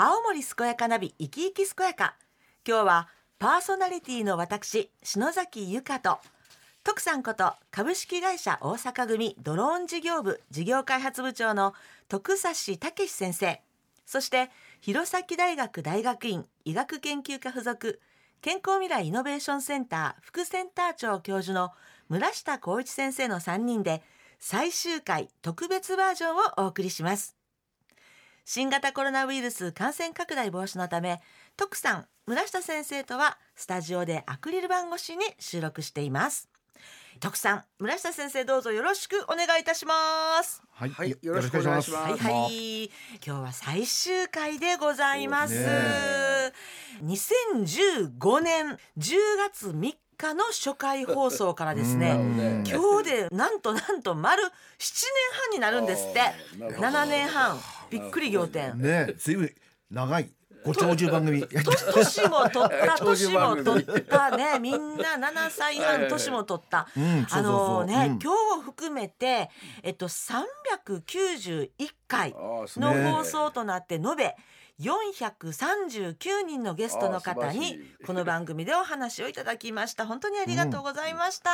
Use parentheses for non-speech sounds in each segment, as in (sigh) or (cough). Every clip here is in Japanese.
青森健やかナビ生き生き健やか。今日はパーソナリティの私篠崎由香と徳さんこと株式会社大阪組ドローン事業部事業開発部長の徳指武先生そして弘前大学大学院医学研究科附属健康未来イノベーションセンター副センター長教授の村下光一先生の3人で最終回特別バージョンをお送りします。新型コロナウイルス感染拡大防止のため徳さん村下先生とはスタジオでアクリル板越しに収録しています。徳さん村下先生どうぞよろしくお願いいたします。はい、はいよろしくお願いします。はいはい。今日は最終回でございます、そうね。2015年10月3日の初回放送からですね。うん今日でなんとなんと丸7年半になるんですって。あーなるほど。7年半びっくり仰天。ねずいぶん長い。ご長寿番組。年も取った (laughs) 長年も取ったね。みんな7歳半年も取った。あのね、うん。今日を含めてえっと391回ああすのごいね。放送となって延べ439人のゲストの方にこの番組でお話をいただきました。本当にありがとうございました、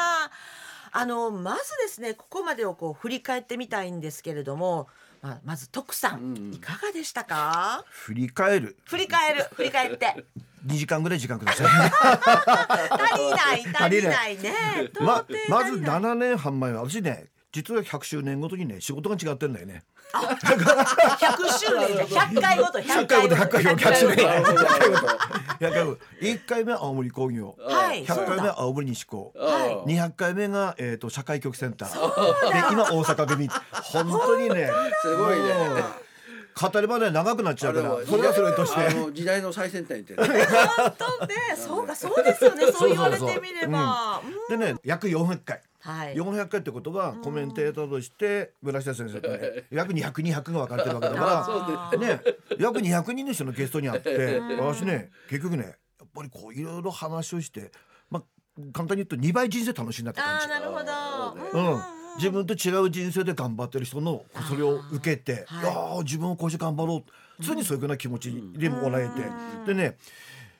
あのまずですねここまでをこう振り返ってみたいんですけれどもまあまず徳さん、うんいかがでしたか？振り返る。振り返る。振り返って。(laughs) 2時間ぐらい時間ください。(laughs) 足りない足りないね。(laughs) ままず足りない。7年半前は私ね実は100周年ごとにね仕事が違ってんだよね。100 (laughs) 周年じゃ100回ごと100回ごと100回ごと。100周年なるほどなるほど100回ごと。1回目は青森工業。はい。100回目は青森西高。はい。200回目が、えー、と社会局センター。で今大阪組本当にね。すごいね。語ればね長くなっちゃうからそれはそれとして。あの時代の最先端ってる。本当ね。そうかそうですよね。そう言われてみれば。うん。でね約400回はい。400回ってことはコメンテーターとして村下先生とね約200200が分かれてるわけだあからね約200人の人のゲストに会って私ね結局ねやっぱりこういろいろ話をしてまあ簡単に言うと2倍人生楽しんだって感じ。なるほど。うん、自分と違う人生で頑張ってる人のそれを受けて、はい。自分をこうして頑張ろう。常にそういうふうな気持ちでもらえて、でね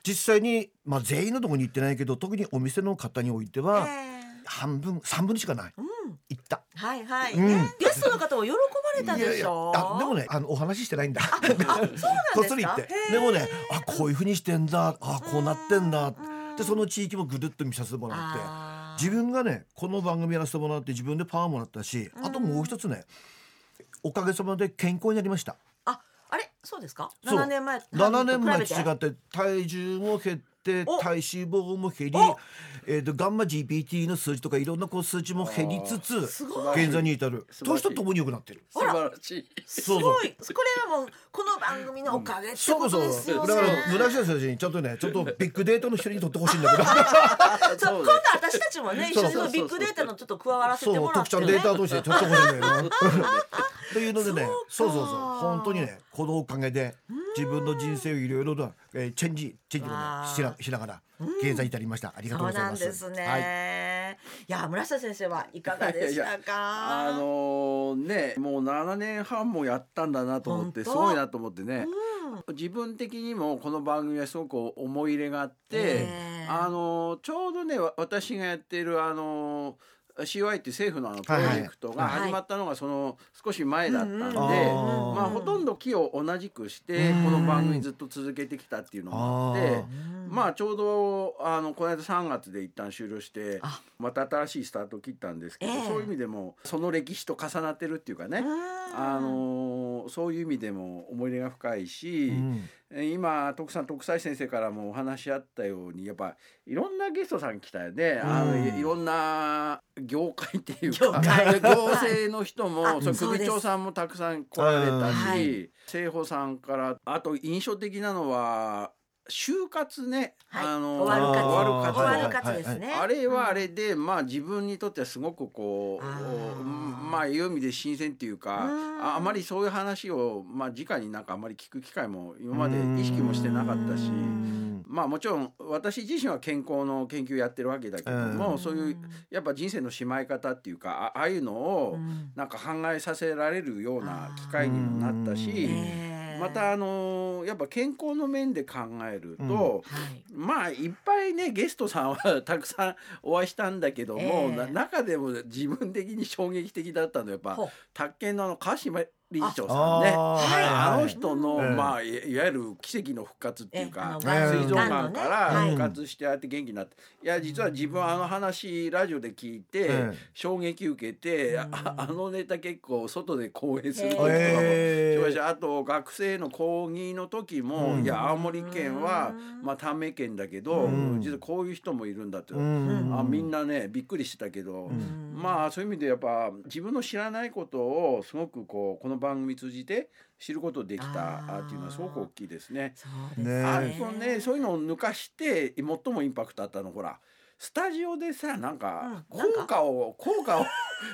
実際に、まあ、全員のところに行ってないけど特にお店の方においては、えー半分3分しかない、行った。はいはい、ゲストの方も喜ばれたでしょ？あでもねあのお話ししてないんだ。そうなんですか？(laughs) こっそり言って。でもねあこういうふうにしてんだ。あこうなってんだ。でその地域もぐるっと見させてもらって。自分がねこの番組やらせてもらって自分でパワーもらったしあともう一つねおかげさまで健康になりました。ああれ？そうですか？そう。7年前7年前と違って体重も減ってお。体脂肪も減りお、えー、とガンマ GPT の数値とかいろんなこう数値も減りつつすごい。現在に至る。年とともに良くなってる。素晴らしい。すそうそう。ごいこれはもうこの番組のおかげってこそうそうとですよねだから村下先生にちょっとねちょっとビッグデータの一人に取ってほしいんだけど。(laughs) そう今度私たちもね一緒にビッグデータのちょっと加わらせてそうもらってね。特徴データとしてちょっと欲しいんだよな (laughs) というのでねそううそうそう。本当にねこのおかげで自分の人生をいろいろと、えー、チェンジチェンジをねしなしながら現在に至りました。ありがとうございます。ですね、はい。い、や村下先生はいかがでしたか？あのねもう7年半もやったんだなと思ってすごいなと思ってね、自分的にもこの番組はすごく思い入れがあって、ええ。あのちょうどねわ私がやってるあの CY っていう政府のあのプロジェクトが始まったのがその少し前だったんで、まあほとんど木を同じくしてうん。この番組ずっと続けてきたっていうのもあってあ。まあちょうどあのこの間3月で一旦終了してあ。また新しいスタートを切ったんですけど、ええ。そういう意味でもその歴史と重なってるっていうかね、あのそういう意味でも思い入れが深いし、うん。え今徳さん徳斎先生からもお話あったようにやっぱいろんなゲストさん来たよね、あのうんいいろんな業界っていう業か界 (laughs) 行政の人も、(laughs) あそ首長さんもたくさん来られたうんはい。し聖保さんからあと印象的なのは就活ね、はい。あの終わる活。終わる活。ですね、あれはあれで、まあ自分にとってはすごくこうまあいう意味で新鮮っていうかうん。ああまりそういう話をまあ直になんかあまり聞く機会も今まで意識もしてなかったしうん。まあもちろん私自身は健康の研究やってるわけだけども、うん。そういうやっぱ人生のしまい方っていうかあああいうのをうん。なんか考えさせられるような機会にもなったし。ええまたあのやっぱ健康の面で考えると、はい。まあいっぱいねゲストさんはたくさんお会いしたんだけども、ええ。な中でも自分的に衝撃的だったのはやっぱ宅建のあの川島理事長さんね。あーはい。あの人の、ええまあいいわゆる奇跡の復活っていうか、水族館からはい。復活してああやって元気になって、いや実は自分はあの話ラジオで聞いて、ええ。衝撃受けて、うん。ああのネタ結構外で講演する時とかもへえ。しました。あと学生の講義の時も、うん。いや青森県はうん。まあ短命県だけど、うん。実はこういう人もいるんだって、うん。あみんなねびっくりしてたけど、ん。まあそういう意味でやっぱ自分の知らないことをすごくこうこの番組通じて知ることできたあー。あっていうのはすごく大きいですね。そうね。あとねそういうのを抜かして最もインパクトあったの。ほらスタジオでさなんか。効果を効果を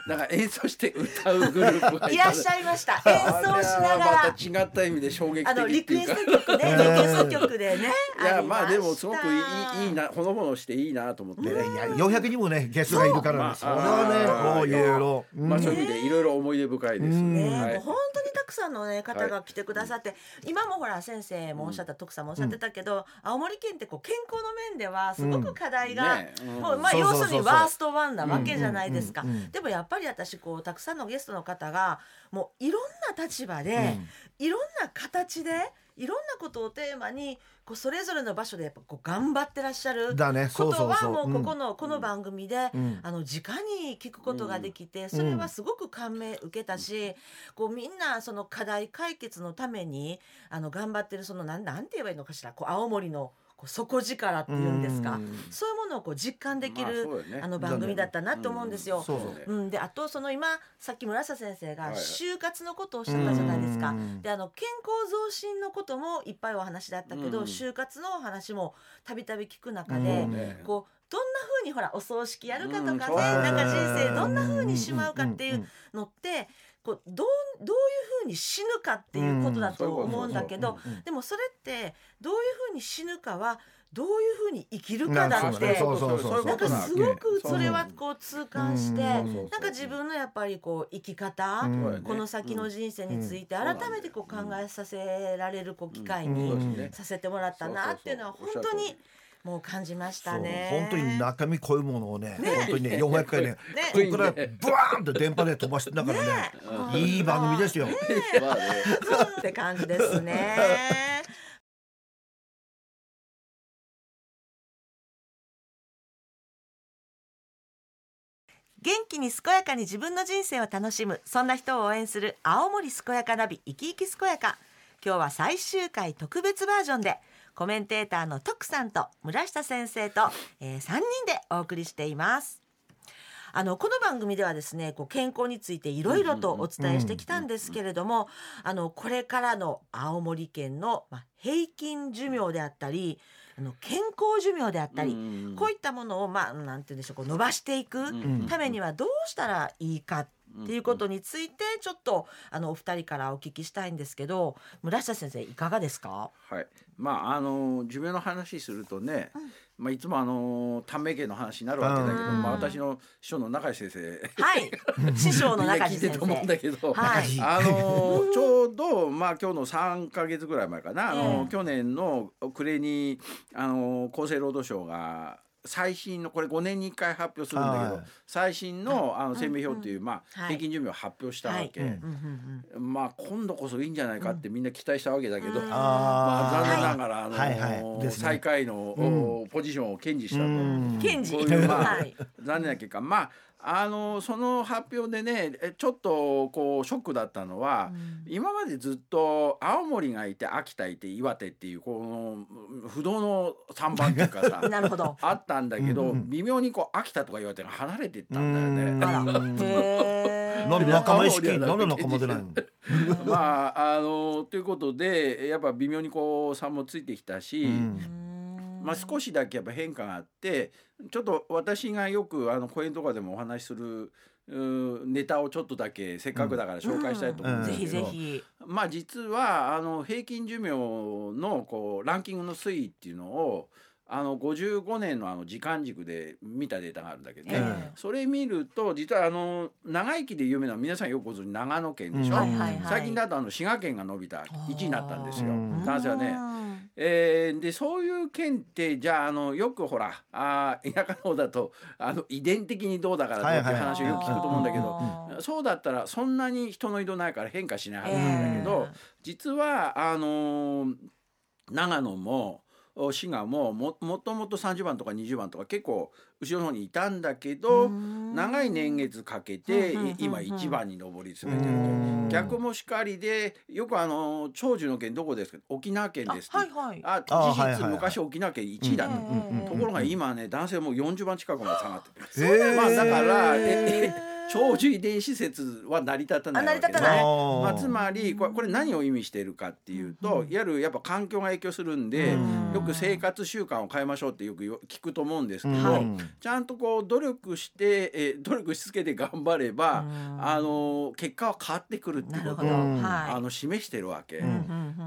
なんか演奏して歌うグループがいた。いらっしゃいました。演奏しながら。あれはまた違った意味で衝撃あのリクエ的っていうか。スト曲ね。リクエスト曲でね。いやりまあでもすごくいいいいなほのぼのしていいなと思って。ね。いや400人もねゲストがいるからねそれはねまあもういろいろ。まあそういう意味でいろいろ思い出深いです。うんね、はい。もう本当にたくさんの、ね、方が来てくださって、今もほら先生もおっしゃった、徳さんもおっしゃってたけど、青森県ってこう健康の面ではすごく課題が、ねうん。もうま要するにワーストワンなわけじゃないですか。うんうんうんうん。でもやっぱり私こうたくさんのゲストの方がもういろんな立場で、いろんな形でいろんなことをテーマにこうそれぞれの場所でやっぱこう頑張ってらっしゃることはもうここのこの番組で、うん。あの直に聞くことができて、それはすごく感銘受けたし、こうみんなその課題解決のためにあの頑張ってるそのなんなんて言えばいいのかしら。こう青森のこう底力っていうんですか、うん。そういうものをこう実感できる、まあの番組だったなと思うんですよ。そうう。ん、であとその今さっき村下先生が就活のことをおっしゃったじゃないですか。うん。であの健康増進のこともいっぱいお話だったけど、うん。就活のお話もたびたび聞く中うん。で、ね。こうどんな風にほらお葬式やるかとかね、なんか人生どんな風にしまうかっていん。うのってこうどうどういう風に死ぬかっていうことだと思うんだけど、でもそれってどういう風に死ぬかはどういう風に生きるかだってなんかすごくそれはうんこう痛感して、うん。なんか自分のやっぱりこう生き方、この先の人生についてうん。改めてこう考えさせられるこう機会うん。にさせてもらったなっていうのは本当にもう感じましたね。本当に中身こういうものをね本当にね400回ね (laughs) ねここからブワーンって電波で飛ばしてだからねねいい番組ですよ。って感じですね。元気に健やかに自分の人生を楽しむそんな人を応援する青森健やかナビ生き生き健やか今日は最終回特別バージョンでコメンテーターの徳さんと村下先生と、えー、3人でお送りしています。あのこの番組ではですねこう健康についていろいろとお伝えしてきたんですけれどもあのこれからの青森県の、まあ、平均寿命であったりあの健康寿命であったり、うんこういったものをまあなんて言うんでしょうこう伸ばしていくん。ためにはどうしたらいいかっていうことについてちょっとあのお二人からお聞きしたいんですけど村下先生いかがですか？はい、まああの寿命の話するとね、まあいつもあの短命系の話になるわけだけど、うん。まあ私の師匠の中井先生。はい。(laughs) 師匠の中地先聞いてると思うん生だけど、はい。あのちょうどまあ今日の3か月ぐらい前かな、あのええ去年の暮れにあの厚生労働省が最新のこれ5年に1回発表するんだけど、はい。最新のあの生命表っていう、まあはい。平均寿命を発表したわけ、まあ今度こそいいんじゃないかってみんな期待したわけだけど、うん。まあ、あ残念ながら、あの最下位の、おポジションを堅持したと、こういうまあはい。残念な結果。まああのその発表でねえちょっとこうショックだったのは、今までずっと青森がいて秋田いて岩手っていうこの不動の3番っていうかさ (laughs) なるほど。あったんだけど、うんうん微妙にこう秋田とか岩手が離れていったうんだよね。なんで仲間意識青森はなんで仲間出ないの？(laughs) まああのということでやっぱ微妙にこう差もついてきたし、うんまあ、少しだけやっぱ変化があってちょっと私がよくあの講演とかでもお話しするうーネタをちょっとだけせっかくだから紹介したいと思うんですけど、ぜひまあ実はあの平均寿命のこうランキングの推移っていうのをあの55年のあの時間軸で見たデータがあるんだけどね、ええそれ見ると実はあの長生きで有名な皆さんよくご存知長野県でしょ、うん。最近だとあの滋賀県が伸びた1位になったんですよ。うん。男性はね。えーでそういう県ってじゃああのよくほらあー田舎の方だとあの遺伝的にどうだからっていう話をよく聞くと思うんだけど、そうだったらそんなに人の移動ないから変化しないはずなんだけど、実はあのー長野もお滋賀もももともと30番とか20番とか結構後ろの方にいたんだけど長い年月かけて今1番に上り詰めてるうんと逆もしかりでよくあの長寿の県どこですか？沖縄県あです。ってはいはい。ああ事実昔沖縄県1位だった、ところが今ね男性もう40番近くまで下がってる。えーまあだから長寿遺伝子説は成り立たないわけあ成り立たない。あー。まあ、つまりこれこれ何を意味しているかっていうと、うんいわゆるやっぱ環境が影響するんで、うん。よく生活習慣を変えましょうってよくよ聞くと思うんですけど、うんちゃんとこう努力して、えー努力し続けて頑張れば、うん。あの結果は変わってくるっていうことを、あの示してるわけ。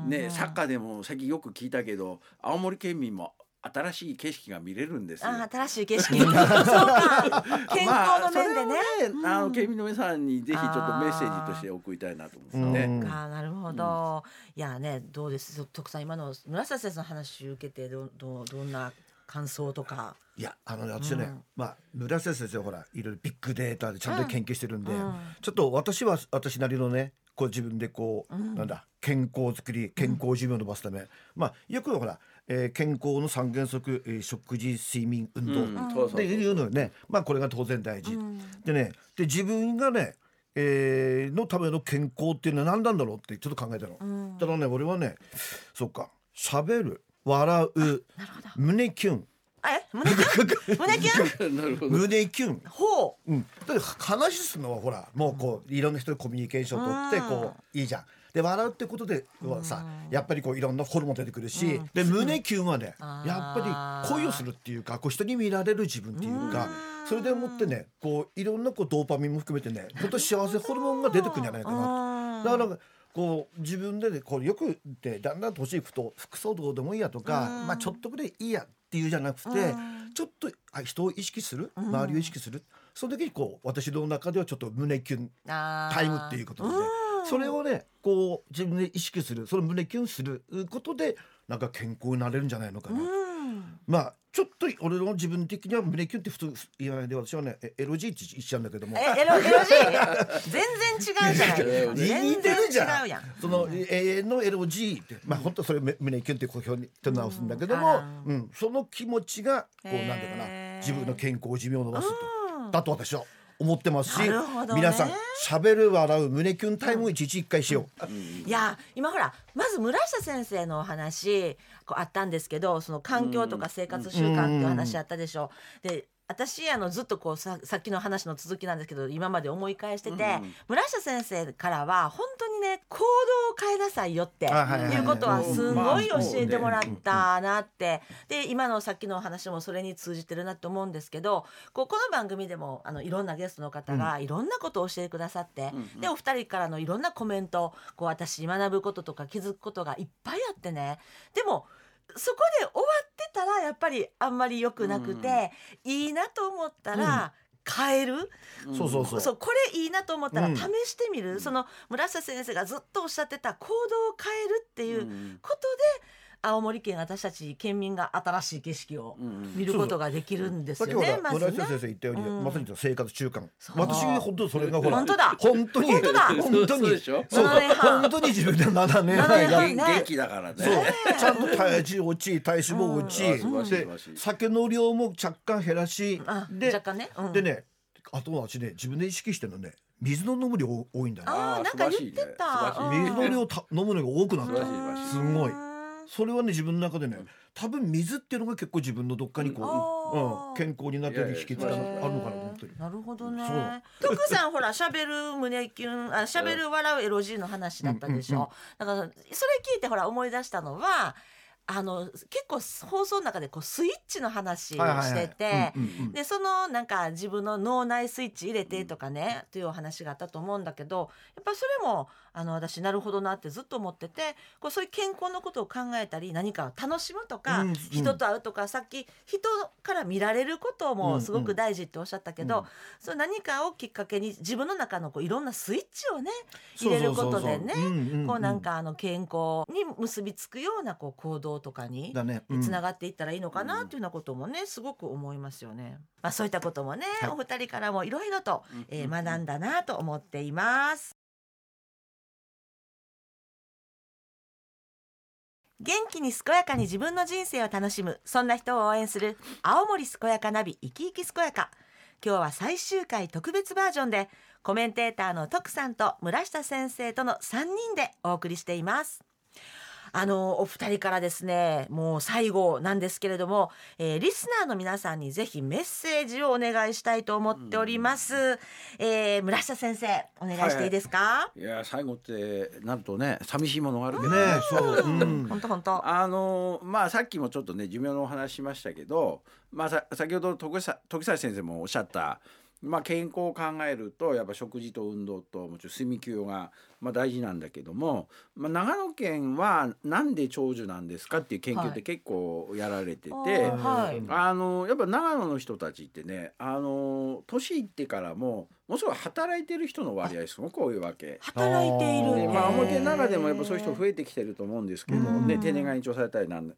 ね、サッカーでも最近よく聞いたけど青森県民も新しい景色が見れるんですよ。あ新しい景色。(laughs) そうか。健康の面でね、まあ、それをね、あうん。の県民の皆さんにぜひちょっとメッセージとして送りたいなと思うんで。すよね。うん。あなるほど、いやねどうです。徳さん今の村瀬先生の話を受けてどどどんな感想とか。いやあのね私ね、うん。まあ村瀬先生はほらいろいろビッグデータでちゃんと研究してるんで、うん。ちょっと私は私なりのねこう自分でこう、うん。なんだ健康づくり健康寿命を伸ばすため、まあよくほら、えー健康の三原則、えー食事睡眠運動、うんそうそうそうでいうのよね。まあこれが当然大事、うん。でねで自分がね、えーのための健康っていうのは何なんだろうってちょっと考えたの。うん。ただね俺はねそうか喋る笑う胸キュン。え？胸キュン？(laughs) 胸キュン？なるほど。胸キュン。ほう。うん、だって話すのはほらもうこういろんな人とコミュニケーションを取ってこういいじゃん。で笑うってことではさやっぱりこういろんなホルモン出てくるし、で胸キュンはねやっぱり恋をするっていうかこう人に見られる自分っていうかそれでもってねこういろんなこうドーパミンも含めてね本当幸せホルモンが出てくるんじゃないかなだからこう自分でねこうよくってだんだん年いくと服装どうでもいいやとか、うん。まあちょっとぐらいいいやっていうじゃなくて、うん。ちょっとあ人を意識する？周りを意識する、その時にこう私の中ではちょっと胸キュンタタイムっていうことで、それをねこう自分で意識するその胸キュンすることでなんか健康になれるんじゃないのかな、うん。まあちょっと俺の自分的には胸キュンって普通言わないで私はねえ LG って言っちゃうんだけども。えエロエロジー？(laughs) 全然違うじゃない。全然違うやん。その永遠の LG ってまあ本当それめ胸キュンってこう表に手直すんだけども、ううん。んその気持ちがこうなんていうかな自分の健康寿命を伸ばすと、うん。だと私は思ってますし、ね。皆さん喋る笑う胸キュンタイムを一日一回しよう、いや今ほらまず村下先生のお話こうあったんですけどその環境とか生活習慣っていう話あったでしょ。で私あのずっとこうささっきの話の続きなんですけど今まで思い返してて、うん村下先生からは本当にね行動を変えなさいよっていうことはすごい教えてもらっまたなって。で今のさっきのお話もそれに通じてるなと思うんですけどこうこの番組でもあのいろんなゲストの方がいろんなことを教えてくださって、うん。でお二人からのいろんなコメントこう私学ぶこととか気づくことがいっぱいあってね。でもそこで終わってたらやっぱりあんまり良くなくて、いいなと思ったら変える、そうそうそう。そうこれいいなと思ったらうん。試してみる、その村瀬先生がずっとおっしゃってた行動を変えるっていううん。ことで青森県私たち県民が新しい景色をうん見ることができるんですよね。まず村ね井先生言ったように、うん。まさに生活習慣。私本当それがほら本当だ。本当に本当だ。本当に。そうでしょ？そう。7年半。本当に自分で7年。7半やっ年半ね。元元気だからね。そう。ちゃんと体重落ち体脂肪落ち、で酒の量も若干減らしあで若干ね、うん。でねあとは私ね自分で意識してるのね水の飲む量多いんだねあーなんか言ってた。水の量た飲むのが多くなった。すごい。うんそれはね自分の中でね多分水っていうのが結構自分のどっかにあこう、ーうん、健康になってる秘訣があるのかなと思って。るなるほどね。徳さんほら喋る胸キュンあ喋る笑うエロジーの話だったでしょ。うんうんだからそれ聞いてほら思い出したのはあの結構放送の中でこうスイッチの話をしてて。うんうんうん。でそのなんか自分の脳内スイッチ入れてとかね、というお話があったと思うんだけどやっぱりそれもあの私なるほどなってずっと思っててこうそういう健康のことを考えたり何かを楽しむとか、うんうん。人と会うとかさっき人から見られることもすごく大事っておっしゃったけど、うん。それ何かをきっかけに自分の中のこういろんなスイッチをね入れることでねそう。そうそうそううんうんうん。こうなんかあの健康に結びつくようなこう行動とかにつながっていったらいいのかなっていうようなこともねすごく思いますよね。まあそういったこともね、はい。お二人からもいろいろと、うんえー学んだなと思っています。元気に健やかに自分の人生を楽しむそんな人を応援する青森健やかナビ生き生き健やか。今日は最終回特別バージョンでコメンテーターの徳さんと村下先生との3人でお送りしています。あのお二人からですねもう最後なんですけれども、えーリスナーの皆さんにぜひメッセージをお願いしたいと思っております、えー村下先生お願いしていいですか、い。や最後ってなるとね寂しいものがあるけど。ね (laughs) そう、うん。本当本当あのまあさっきもちょっとね寿命のお話ししましたけど、まあ、さ先ほど徳さ先生もおっしゃった、まあ、健康を考えるとやっぱ食事と運動ともちろん睡眠休養が、まあ、大事なんだけども、まあ、長野県はなんで長寿なんですかっていう研究って結構やられてて。はい。あのやっぱ長野の人たちってねあの年いってからもものすごい働いてる人の割合すごく多いわけ。働いているでまあ青森県の中でもやっぱそういう人増ええてきてると思うんですけど、うんね定年が延長されたりなんで、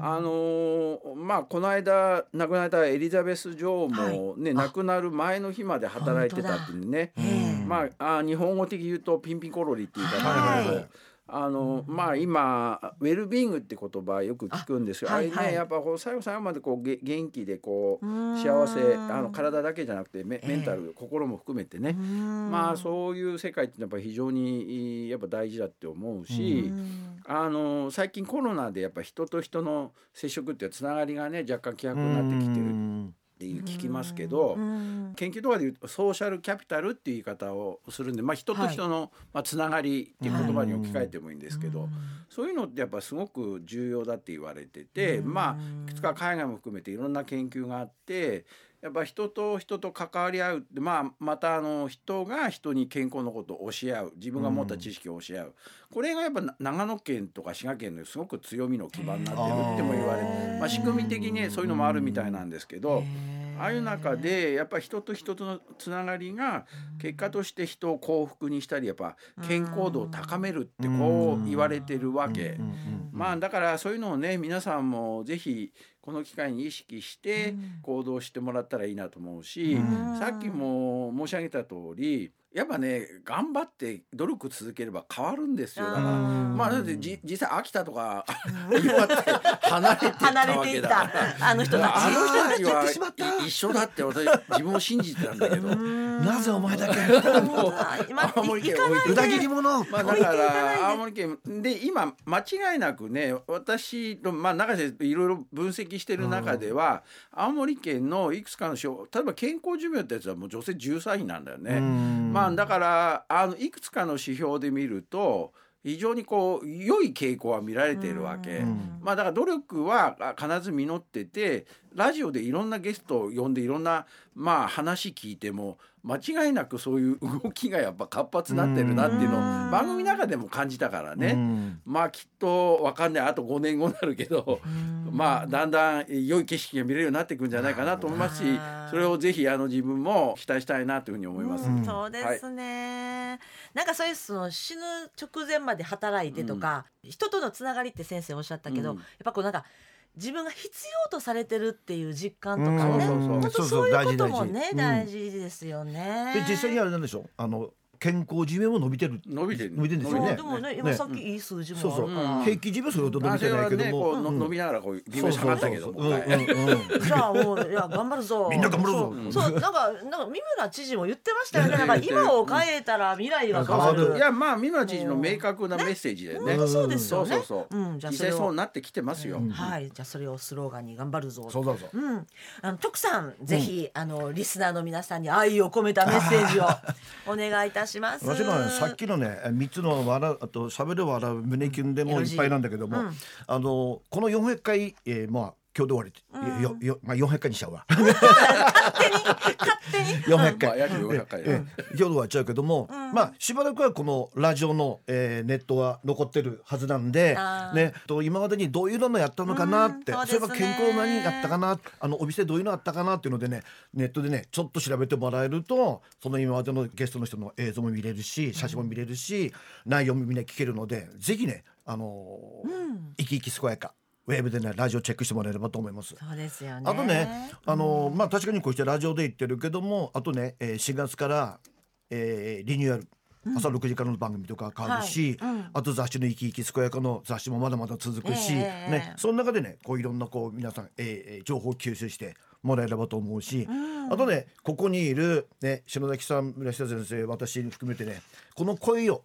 あのーまあこの間亡くなったエリザベス女王もね、はい。亡くなる前の日まで働いてたっていうね。ええまああ日本語的に言うとピンピンコロリってはい。あのまあ今ウェルビーイングって言葉よく聞くんですよ。あ,、れね、あはいはい。やっぱこう最後最後までこうげ元気でこううん。幸せあの体だけじゃなくてメええ。メンタル、心も含めてね、まあそういう世界ってやっぱ非常にやっぱ大事だって思うし、うん。あの最近コロナでやっぱ人と人の接触っていうつながりがね若干希薄になってきてるっていう聞きますけど。うん。研究とかで言うとソーシャルキャピタルっていう言い方をするんで、まあ、人と人の、まあ、つながりっていう言葉に置き換えてもいいんですけど、そういうのってやっぱすごく重要だって言われてて、うん。まあいくつか海外も含めていろんな研究があってやっぱ人と人と関わり合うって、まあ、またあの人が人に健康のことを教え合う。自分が持った知識を教え合う、これがやっぱな長野県とか滋賀県のすごく強みの基盤になってるっても言われて、まあ、仕組み的にねそういうのもあるみたいなんですけど。ああいう中でやっぱり人と人とのつながりが結果として人を幸福にしたりやっぱ健康度を高めるってこう言われてるわけ。まあだからそういうのをね皆さんもぜひこの機会に意識して行動してもらったらいいなと思うし、うん。さっきも申し上げた通りやっぱね頑張って努力続ければ変わるんですよ。だから。うんまあだってじ実際秋田とか (laughs) 岩手離れていったわけだから。た。あの人たち。はい一緒だって私自分を信じてたんだけど。なぜお前だけ？青森県裏切り者。まあだから青森県で今間違いなくね私とまあ中瀬いろいろ分析してる中では、青森県のいくつかの指標例えば健康寿命ってやつはもう女性13位なんだよね。まあだからあのいくつかの指標で見ると非常にこう良い傾向は見られているわけ。うん。まあだから努力はあ必ず実っててラジオでいろんなゲストを呼んでいろんなまあ話聞いても間違いなくそういう動きがやっぱ活発になってるなっていうのをうん。番組の中でも感じたからね。まあきっとわかんないあと5年後になるけどまあだんだん良い景色が見れるようになっていくんじゃないかなと思いますしそれをぜひあの自分も期待したいなというふうに思います。うん。そうですね、なんかそういうその死ぬ直前まで働いてとか、人とのつながりって先生おっしゃったけど、うん。やっぱこうなんか自分が必要とされてるっていう実感とかね、うん。そうそうそう。そういうことも大事ね大大事事ですよね。で実際にあれなんでしょあの健康寿命も伸びてる。伸びてる伸びてるんですよね。そうでもね今ね。さっきいい数字そうそう。もあるから、うん。平均寿命それほど伸びてないけども。ねこうのうん。伸びながらこう微妙に下がったけどそうもそうそう。うんうんうん。じゃあもういや頑張るぞ。みんな頑張るぞ。そう。そうなんかなんか三村知事も言ってましたよね。なんか (laughs) 今を変えたら未来が変わる。いやまあ三村知事の明確なメッセージだよね。そうですよね。そうそうそう。うんじゃあ実それを。際そうなってきてますよ。うん。はい。じゃあそれをスローガンに頑張るぞ。そうそうそう。うん、あの徳さん、ぜひあのリスナーの皆さんに愛を込めたメッセージを (laughs) お願いいたします。私のはねさっきのね三つの笑うあと喋る笑う胸キュンでもいっぱいなんだけども、うん。あのこの400回、えー、まあ今日で終わりって、よよまあ400回にしちゃうわ。(laughs) 勝手に。勝手に。400まあ回。約400回。ええ今日で終わっちゃうけども、まあしばらくはこのラジオの、えーネットは残ってるはずなんでねと今までにどういうのやったのかなって、うんそういえば健康何やったかなあのお店どういうのあったかなっていうのでねネットでねちょっと調べてもらえるとその今までのゲストの人の映像も見れるし写真も見れるし、内容もみんな聞けるのでぜひねあのー生き生き健やかウェブでねラジオチェックしてもらえればと思います。そうですよね。あとね、あのまあ確かにこうしてラジオで言ってるけども、あとね、えー、4月から、えーリニューアル。朝6時からの番組とか変わるし、はい。うん。あと雑誌の「生き生き健やか」の雑誌もまだまだ続くし、ええええ。ね、その中でねこういろんなこう皆さん、えーえー情報を吸収してもらえればと思うし、あとねここにいる、ね、篠崎さん村下先生私含めてねこの声を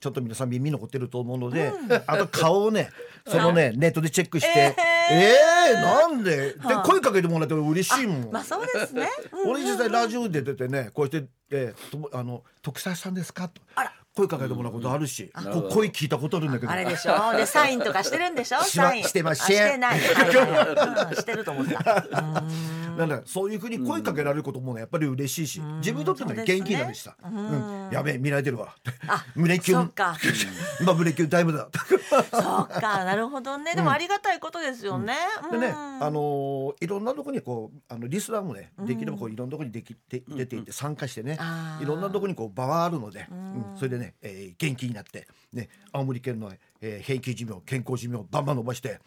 ちょっと皆さん耳残ってると思うので、あと顔をねそのねネットでチェックして「えー、なんで?」ではい声かけてもらって嬉しいもん。まあそうですね、(laughs) うん俺実際ラジオで出てねこうやって「えー、ともあの徳沢さんですか?」と。あら。声かけてもらうことあるし、うん。こう声聞いたことあるんだけど。あれでしょ？でサインとかしてるんでしょ？しまサイン。してませんあしてない、(laughs) してると思った (laughs) なんだそういうふうに声かけられることもねやっぱり嬉しいし、自分にとってねそうですね元気になるしさ、ううん。んやべえ見られてるわ。あ (laughs) 胸キュン。か。(laughs) 今胸キュンタイムだ。(laughs) そうかなるほどね。でもありがたいことですよね、でね、うん。あのーいろんなとこにこうあのリスナーもねできればこういろんなとこにできて出ていって参加してね、いろんなとこにこう場はあるので、それでね、えー元気になってね青森県の、えー、平均寿命健康寿命をバンバン伸ばして、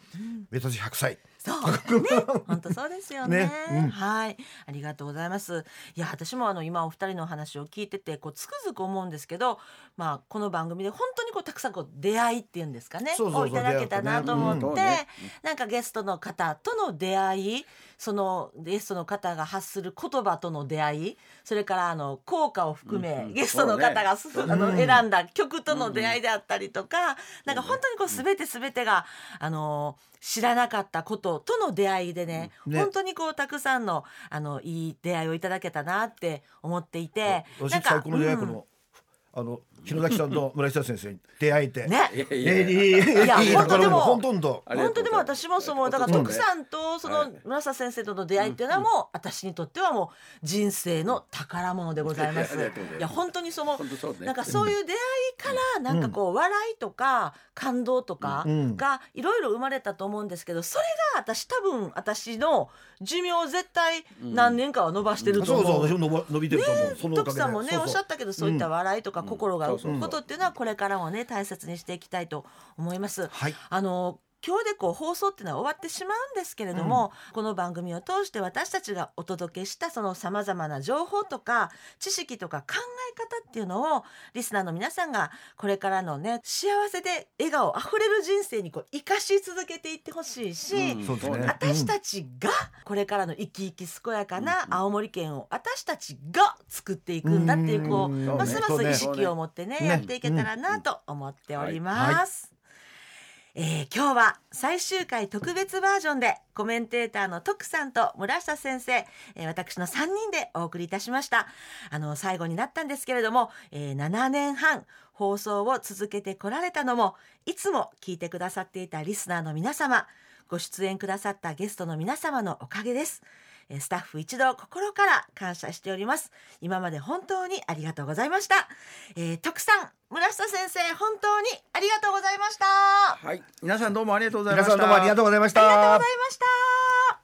目指す100歳そうね。本当そうですよね。ね。うん。はい。ありがとうございます。いや私もあの今お二人のお話を聞いててこうつくづく思うんですけどまあこの番組で本当にこうたくさんこう出会いっていうんですかねそうそういただけたなと思って、出会ったね。なんかゲストの方との出会いそのゲストの方が発する言葉との出会いそれからあの効果を含め、うんうん。ゲストの方がね。あのうん。選んだ曲との出会いであったりとか、なんか本当にこう全て全てがあの知らなかったこととの出会いでね、ね。本当にこうたくさんのあのいい出会いをいただけたなって思っていて、私なんかうん。の、あの篠崎さんと村下先生に出会えて、ね。いやいえや。いやーいいいやいいだからもほとん本当でも私もそう思うだから徳さんとその村瀬先生との出会いっていうのはもう私にとってはもう人生の宝物でございます。い。ます。いや本当にそのなんかそういう出会いからなんかこう笑いとか感動とかうん。がいろいろ生まれたと思うんですけどそれが私多分私の寿命を絶対何年かは伸ばしてるとそう。そう思う。私も伸ば伸びてると思う、徳さんもねおっしゃったけどそういった笑いとか心がことっていうのはこれからもね大切にしていきたいと思います。はいあの今日でこう放送っていうのは終わってしまうんですけれども、この番組を通して私たちがお届けしたそのさまざまな情報とか知識とか考え方っていうのをリスナーの皆さんがこれからのね幸せで笑顔あふれる人生にこう生かし続けていってほしいし、うん。ね。私たちがこれからの生き生き健やかな青森県を私たちが作っていくんだっていうこううん。ますます意識を持ってねね。やっていけたらなと思っております。えー今日は最終回特別バージョンでコメンテーターの徳さんと村下先生、えー私の3人でお送りいたしました。あの最後になったんですけれども、えー7年半放送を続けてこられたのもいつも聞いてくださっていたリスナーの皆様ご出演くださったゲストの皆様のおかげです。スタッフ一同心から感謝しております。今まで本当にありがとうございました、えー、徳さん村下先生本当にありがとうございました。はい。皆さんどうもありがとうございました。皆さんどうもありがとうございました。ありがとうございました